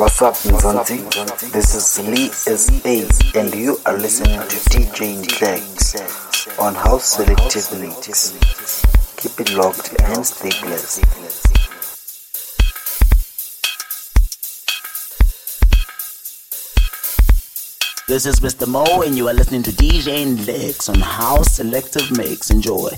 What's up, Mzansi? This is Lee S.A. and you are listening to DJ Flex on House Selective Mix. Keep it locked and stay blessed. This is Mr. Mo, and you are listening to DJ Lex on House Selective Mix. Enjoy.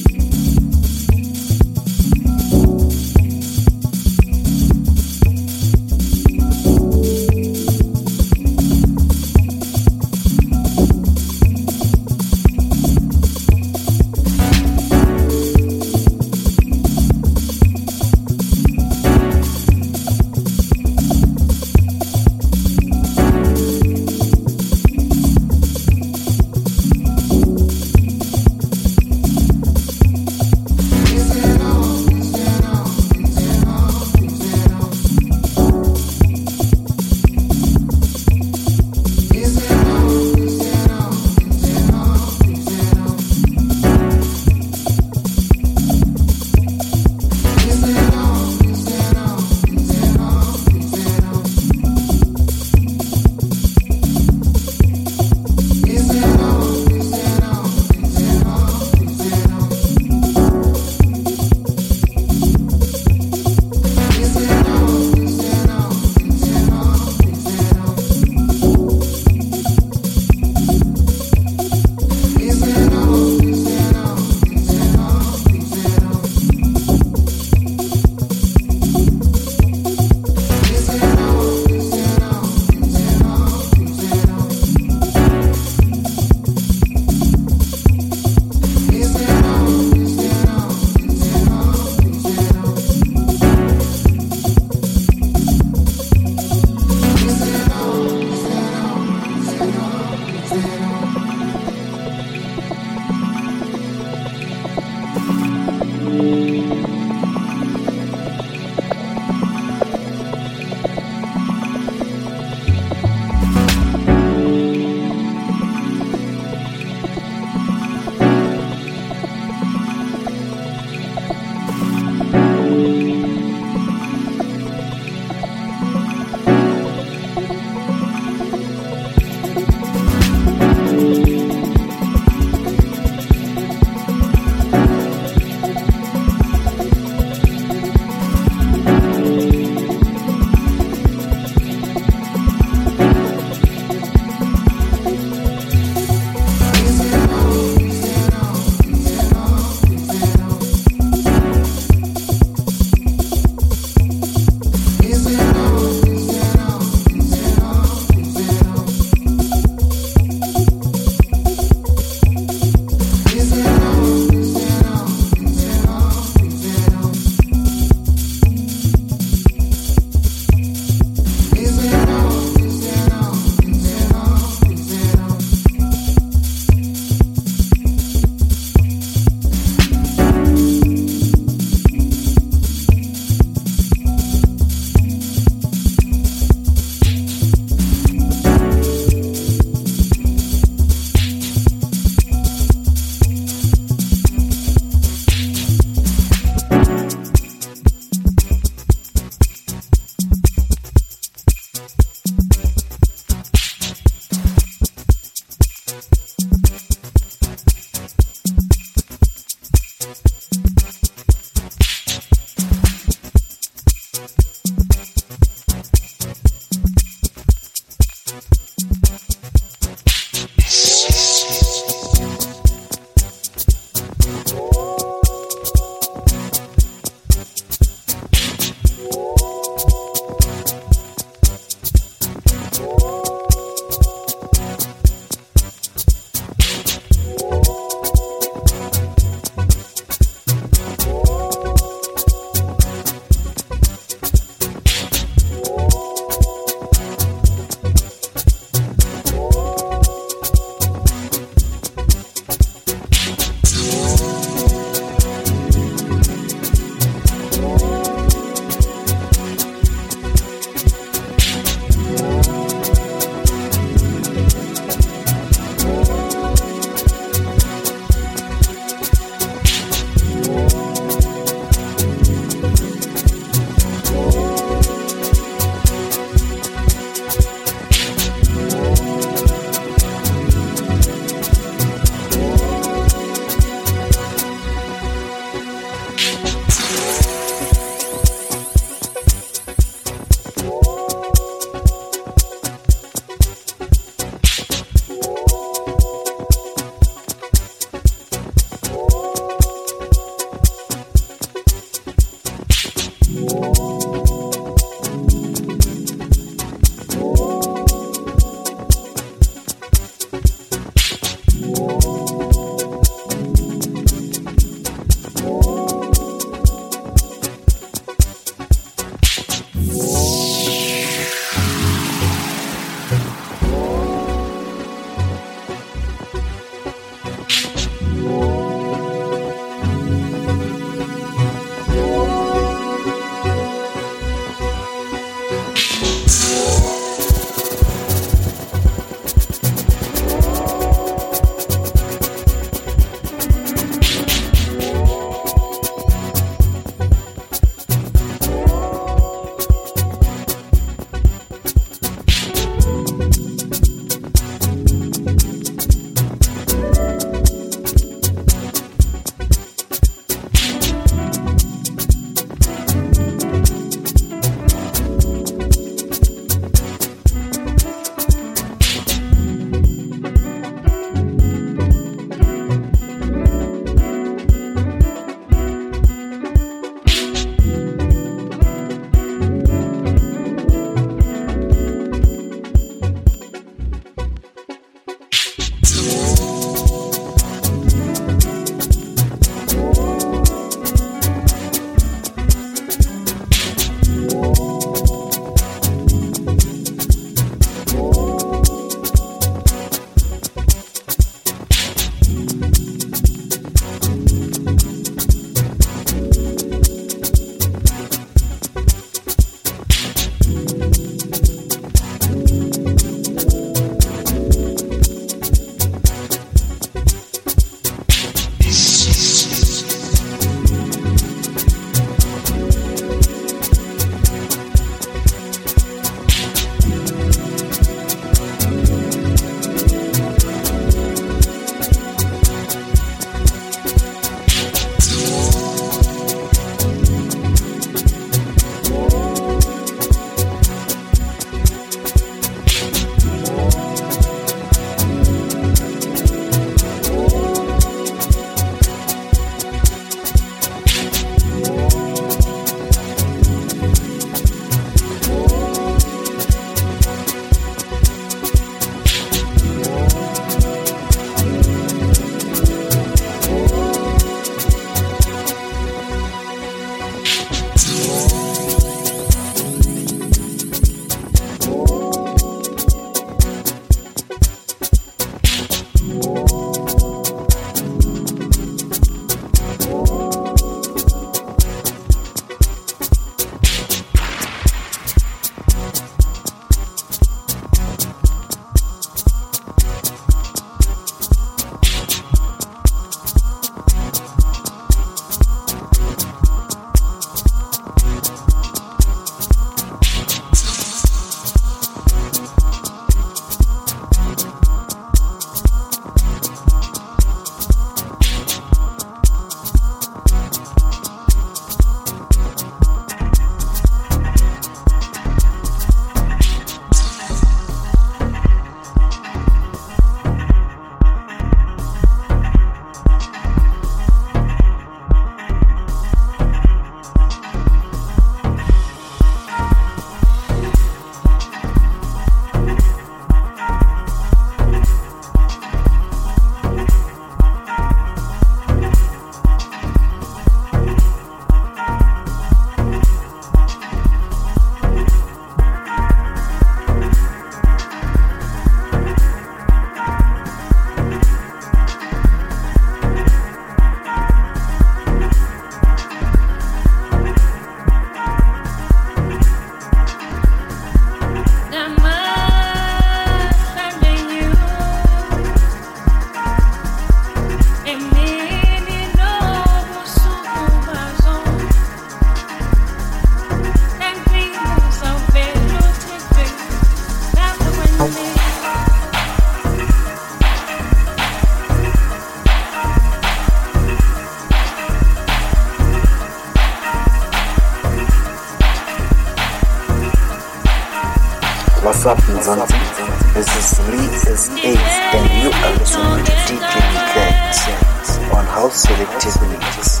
What's up, Mzansi? This is Lee S8 and you are listening to DJ Flex on House Selective Mix.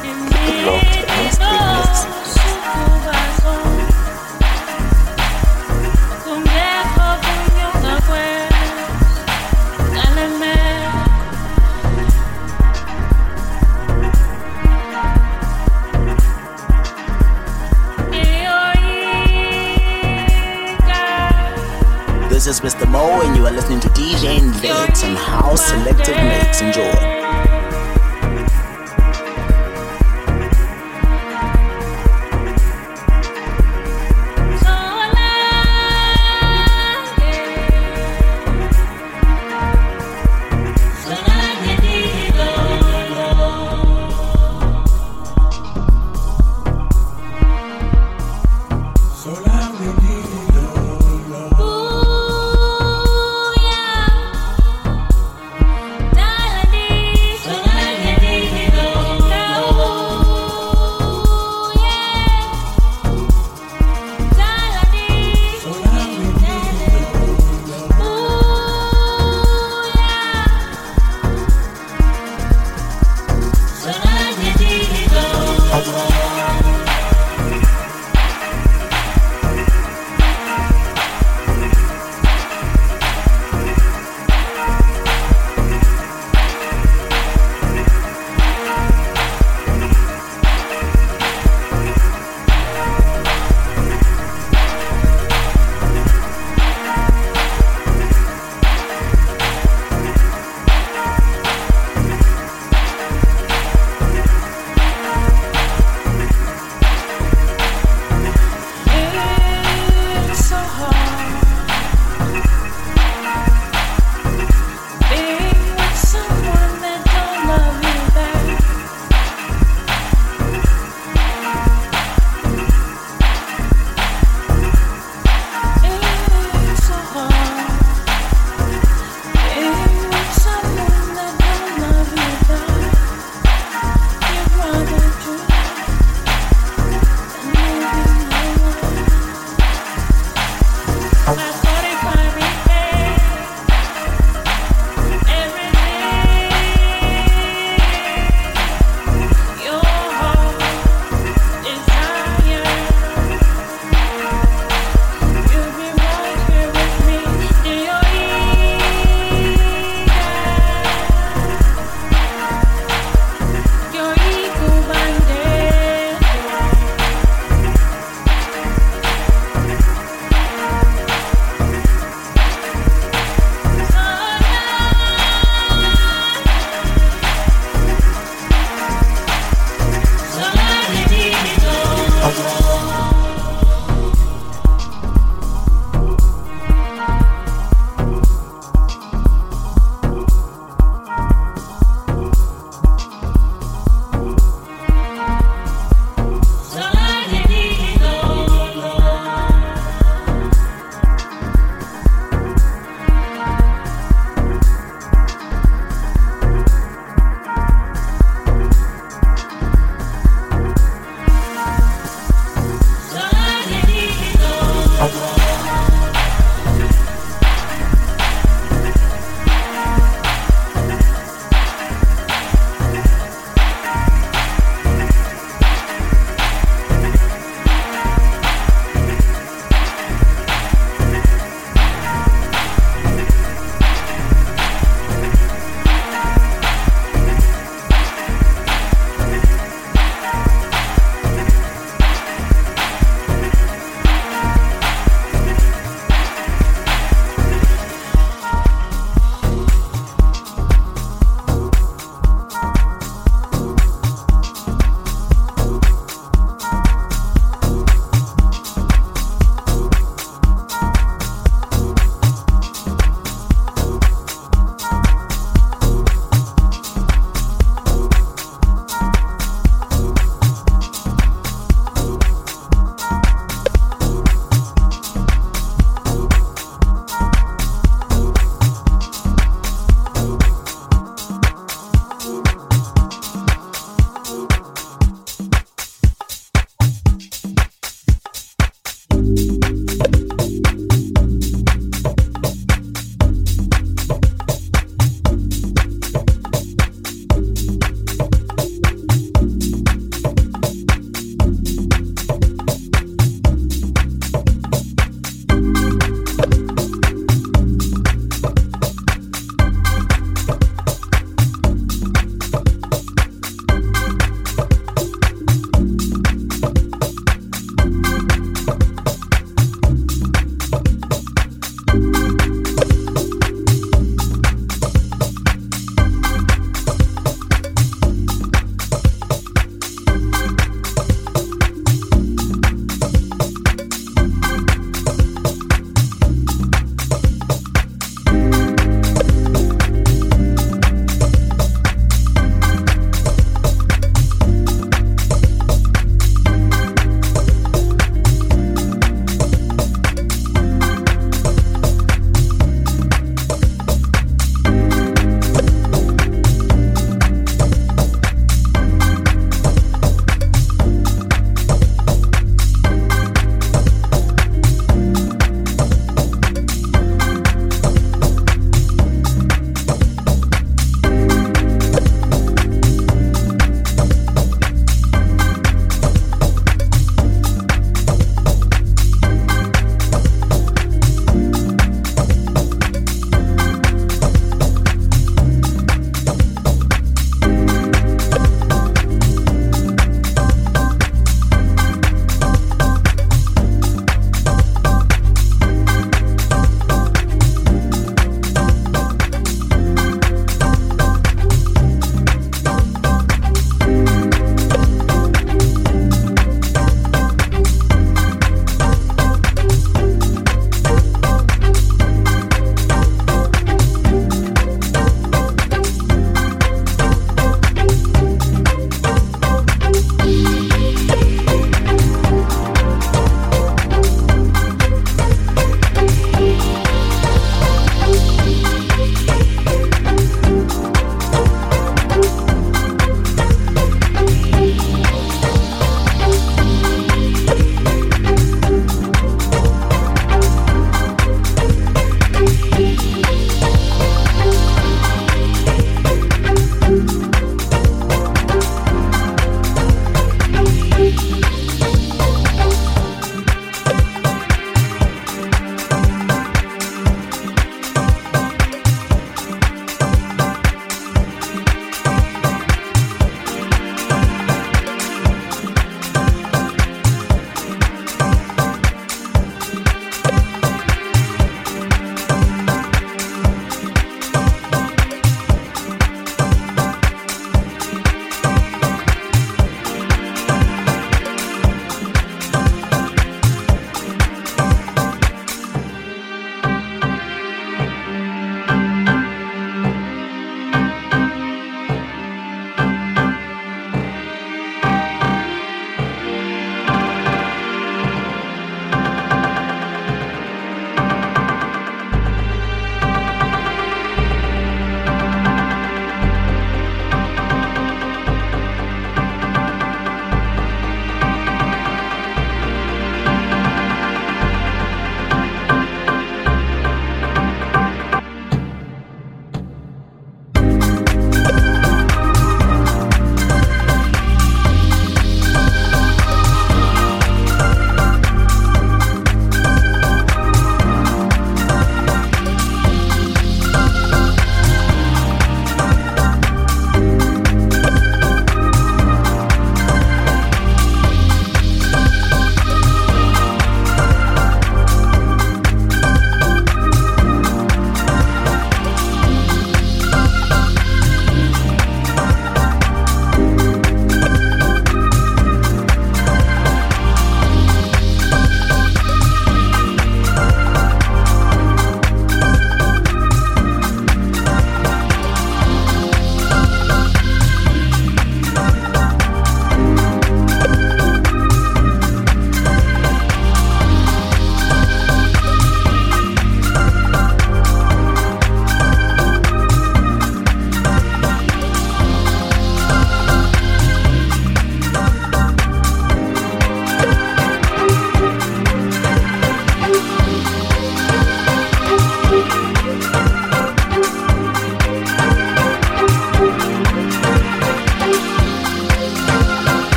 Keep it locked and stay are listening to DJ Lex and House Selective Mix. Enjoy.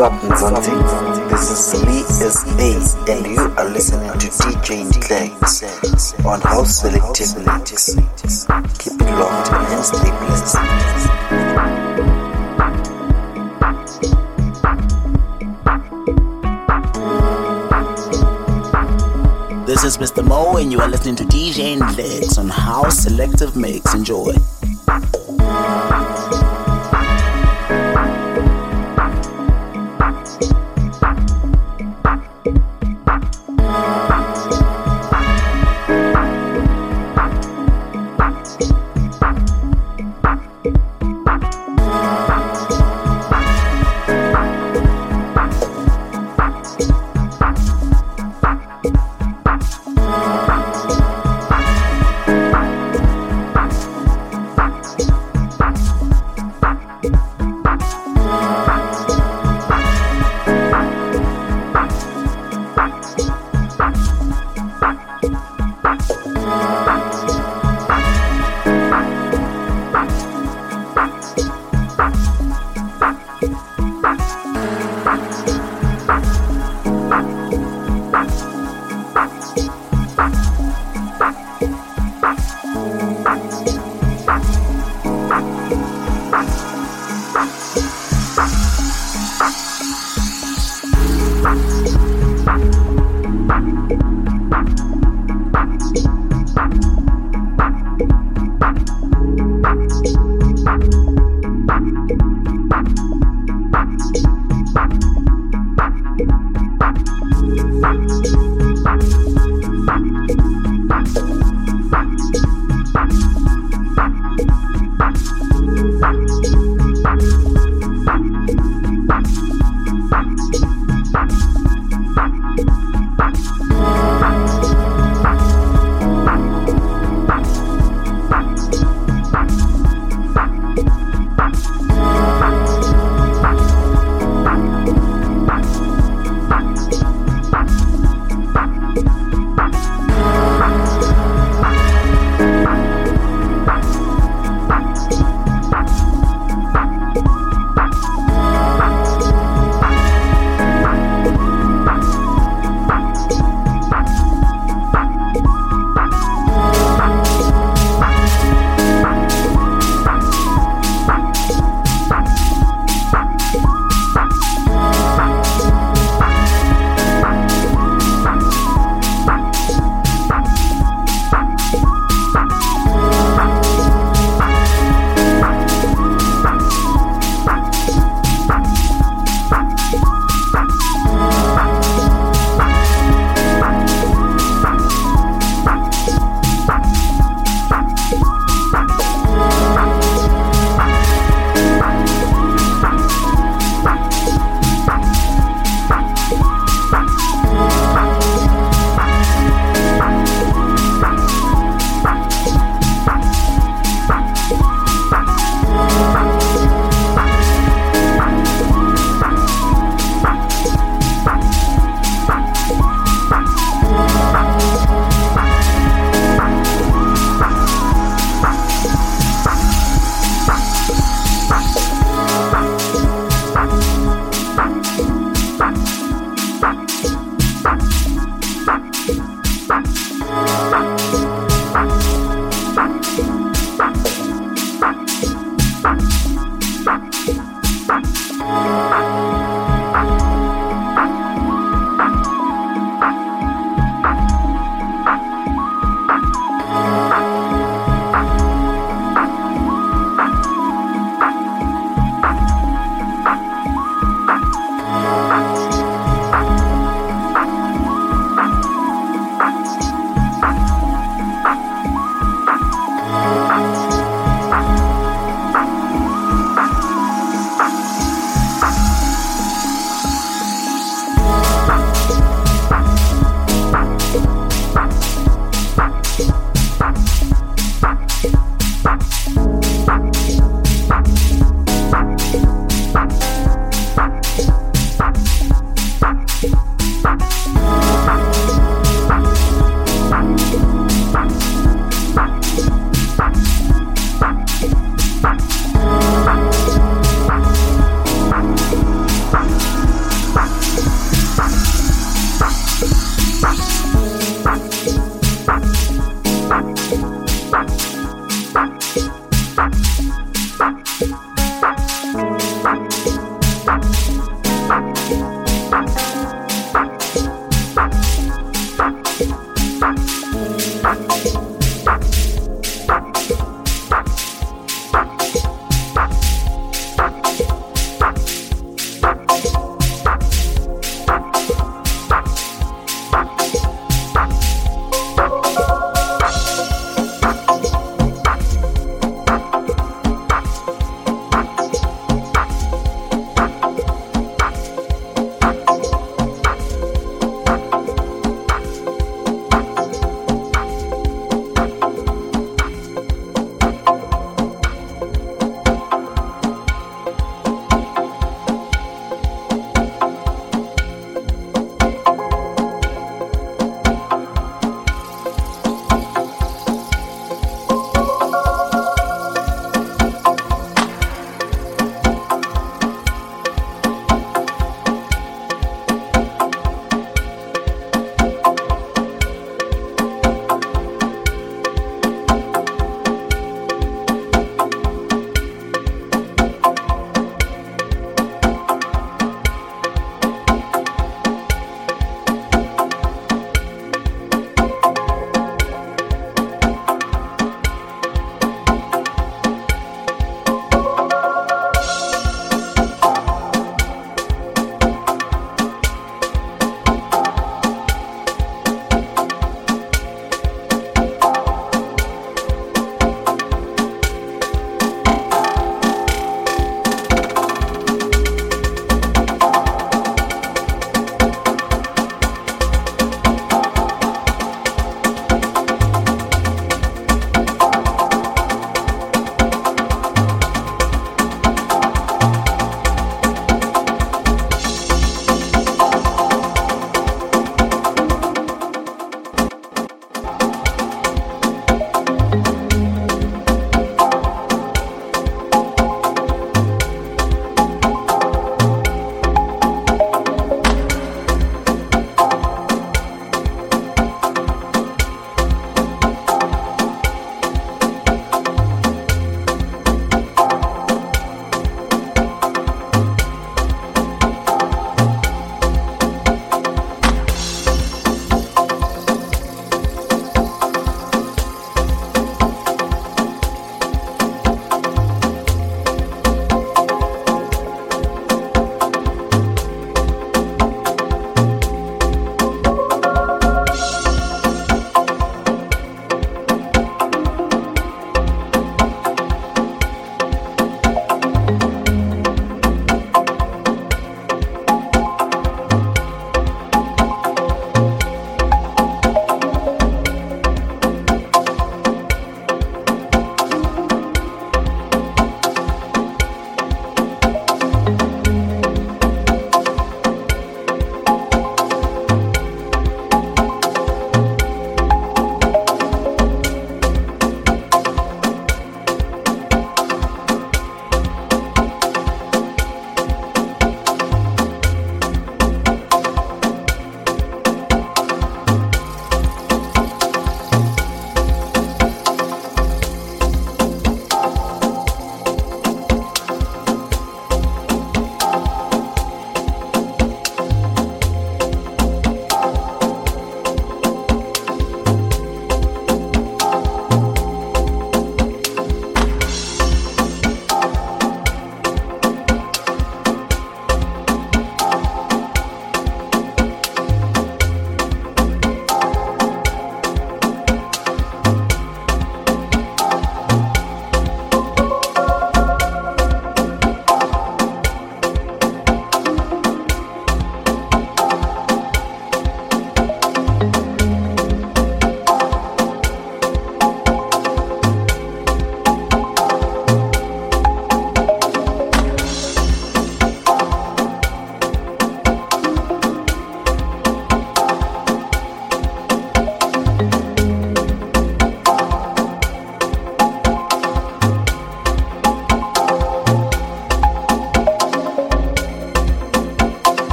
Up, Mzansi? This is Lee S.A. and you are listening to DJ Ndlex on House Selective Mix. Keep it locked and stay. This is Mr. Mo, and you are listening to DJ Ndlex on House Selective Mix. Enjoy.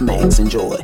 of Enjoy.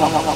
Come on.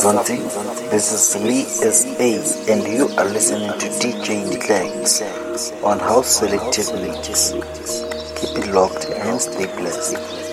Mzansi? This is Lee SA, and you are listening to DJ Lex on House Selective Mix. Keep it locked and stay blessed.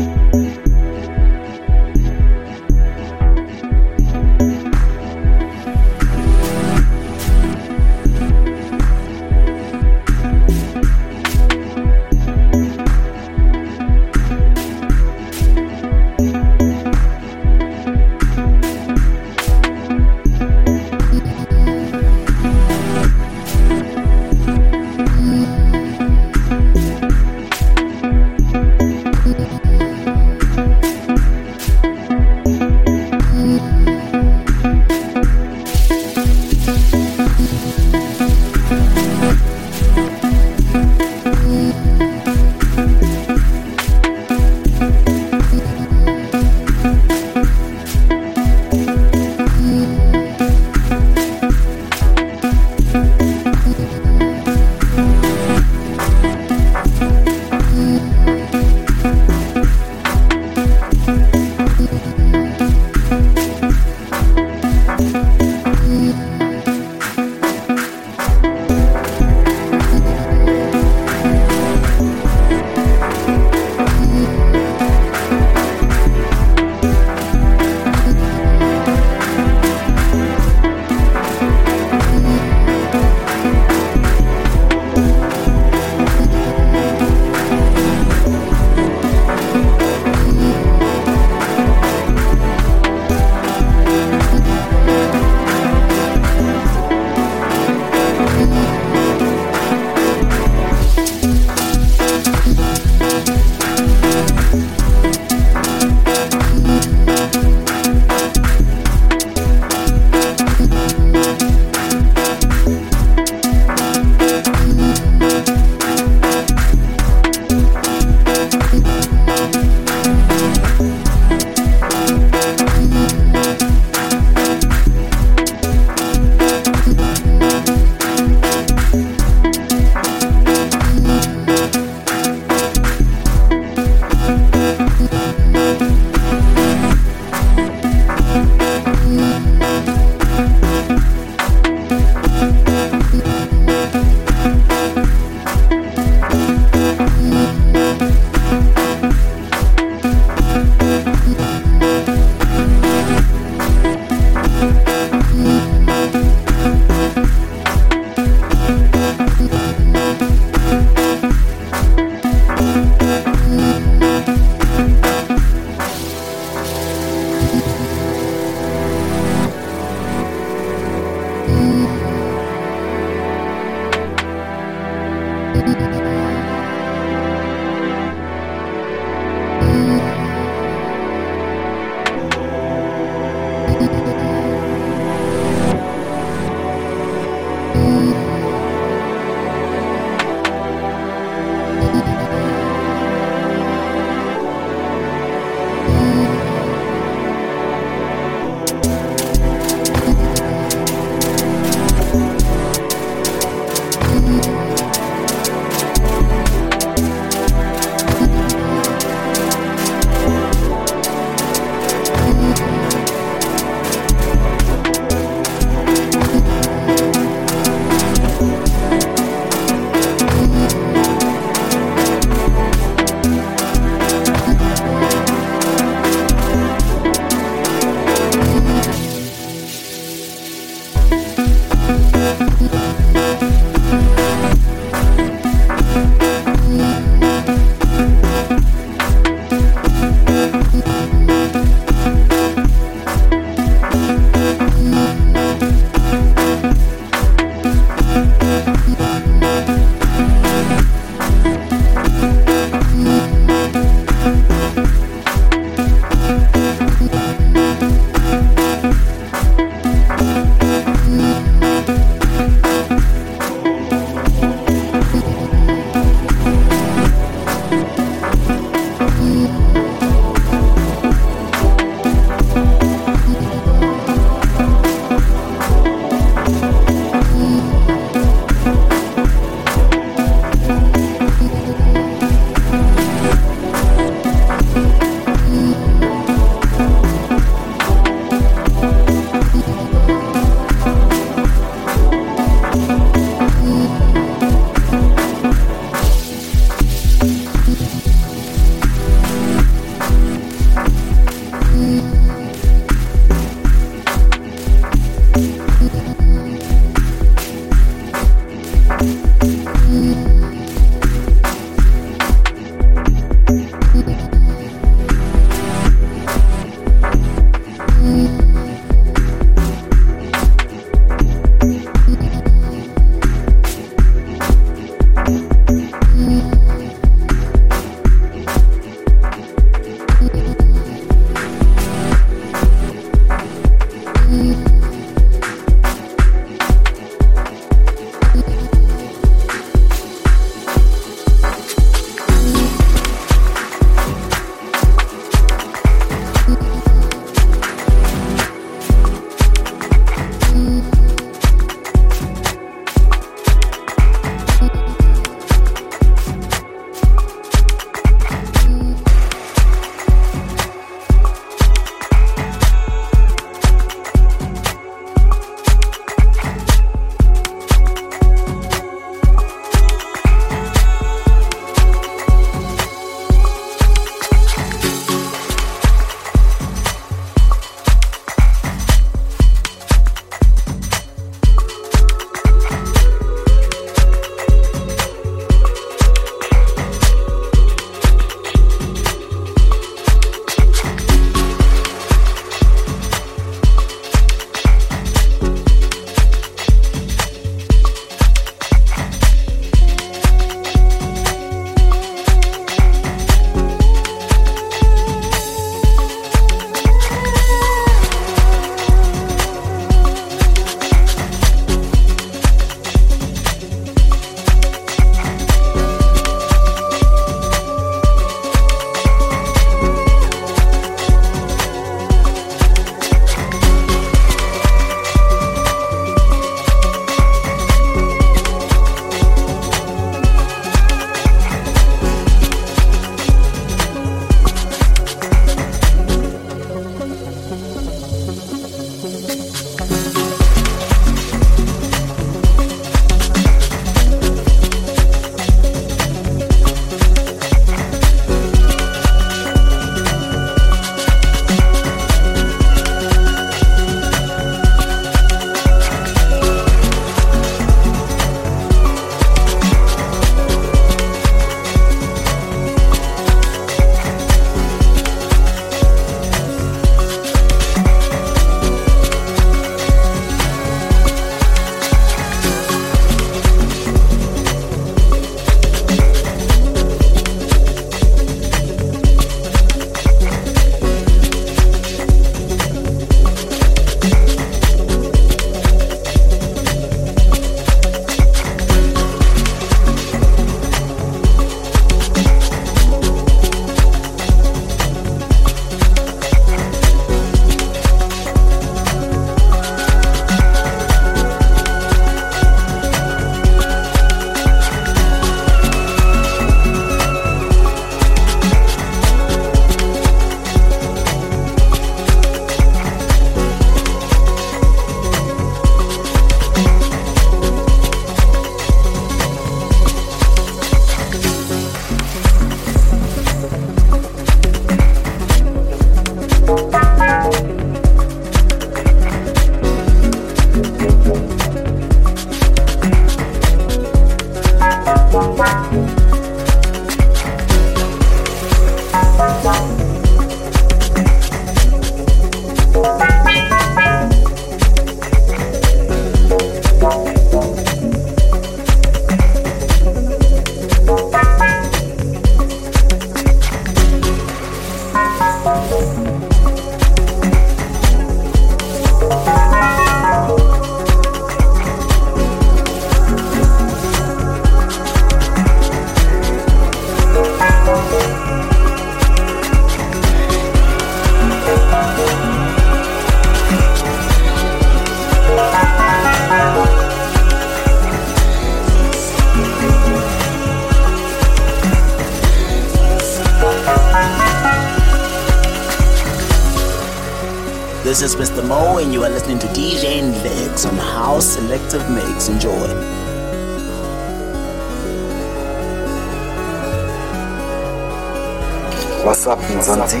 What's up, Mzansi?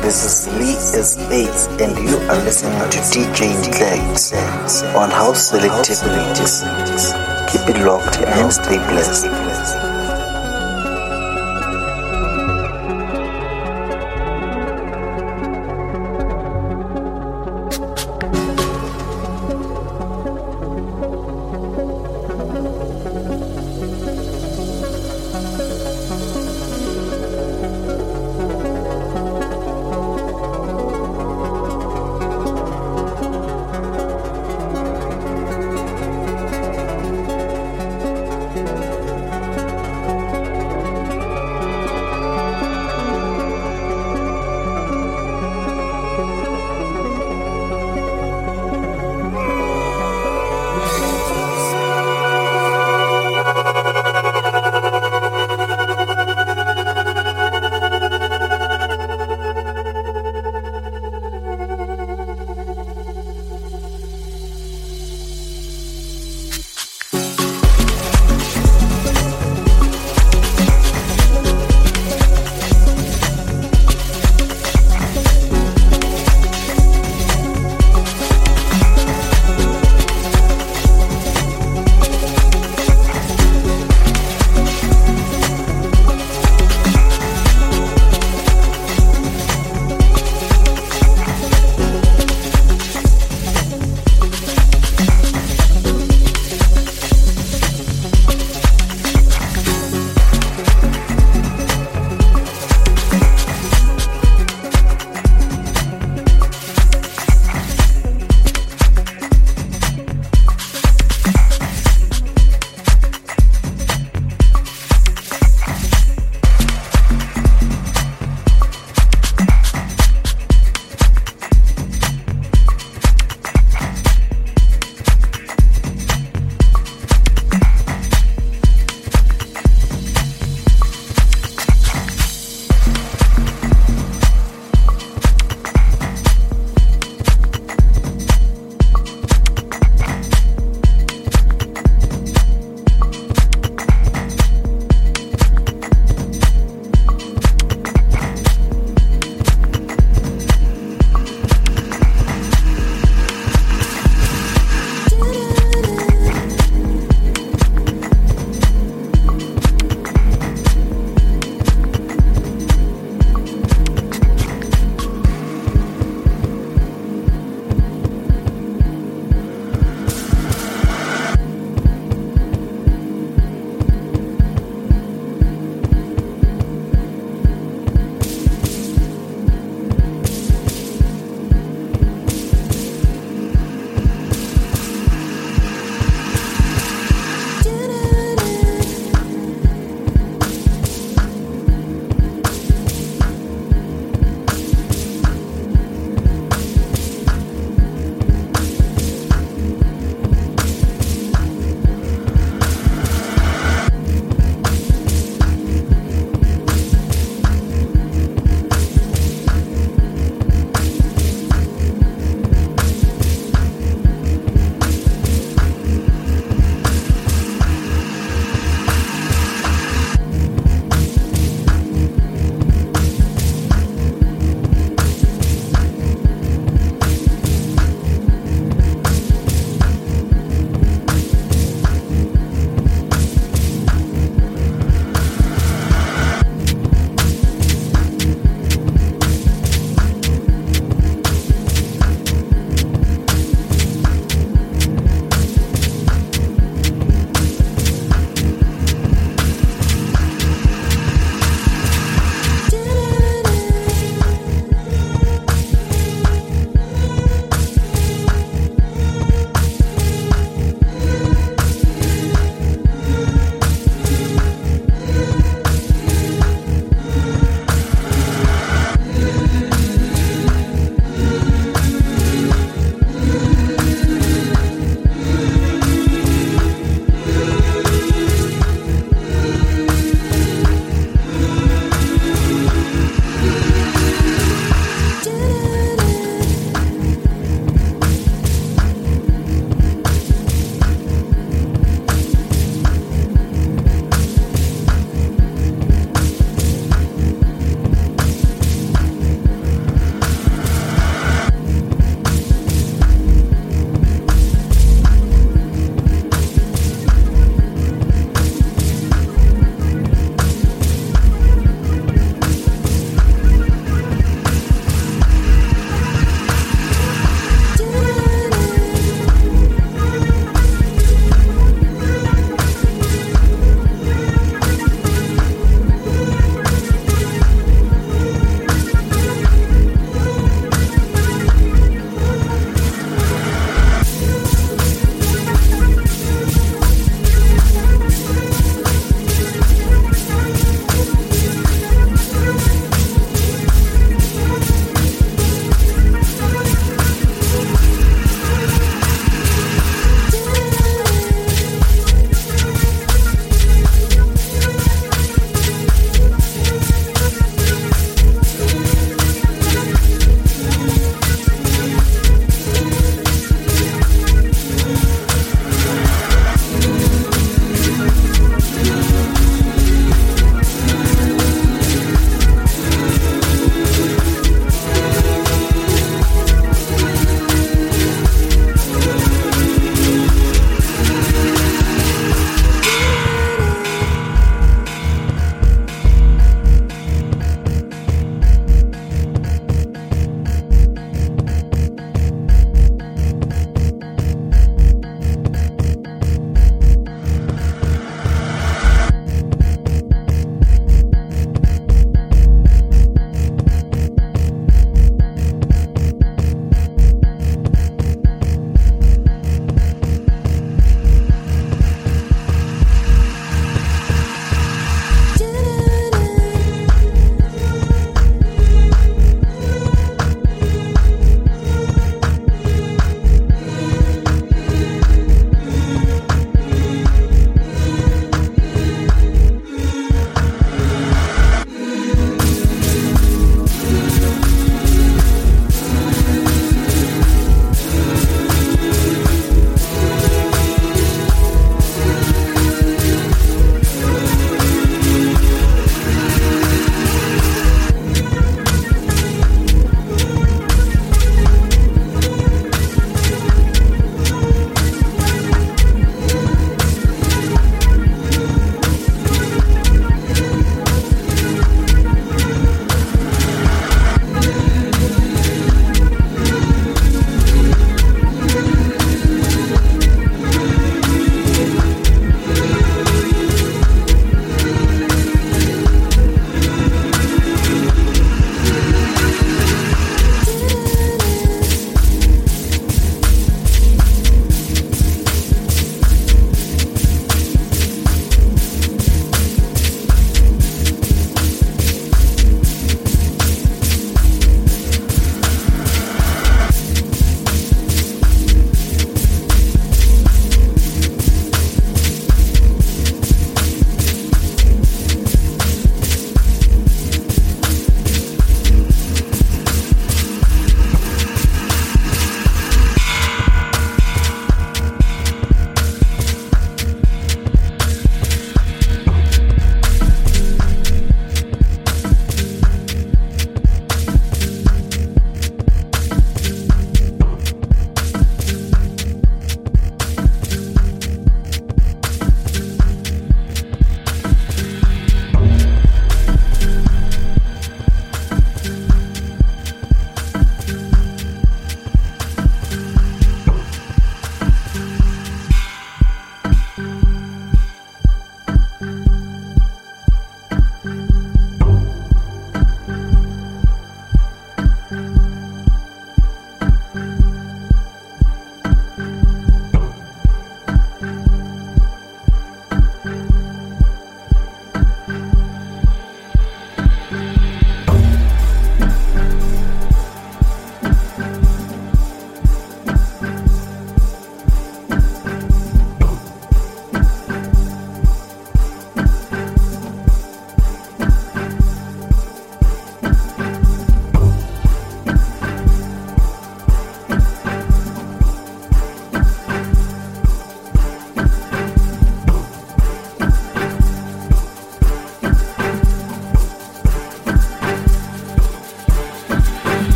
This is Lee S.A. and you are listening to DJ Lex on House Selective. Keep it locked and stay blessed.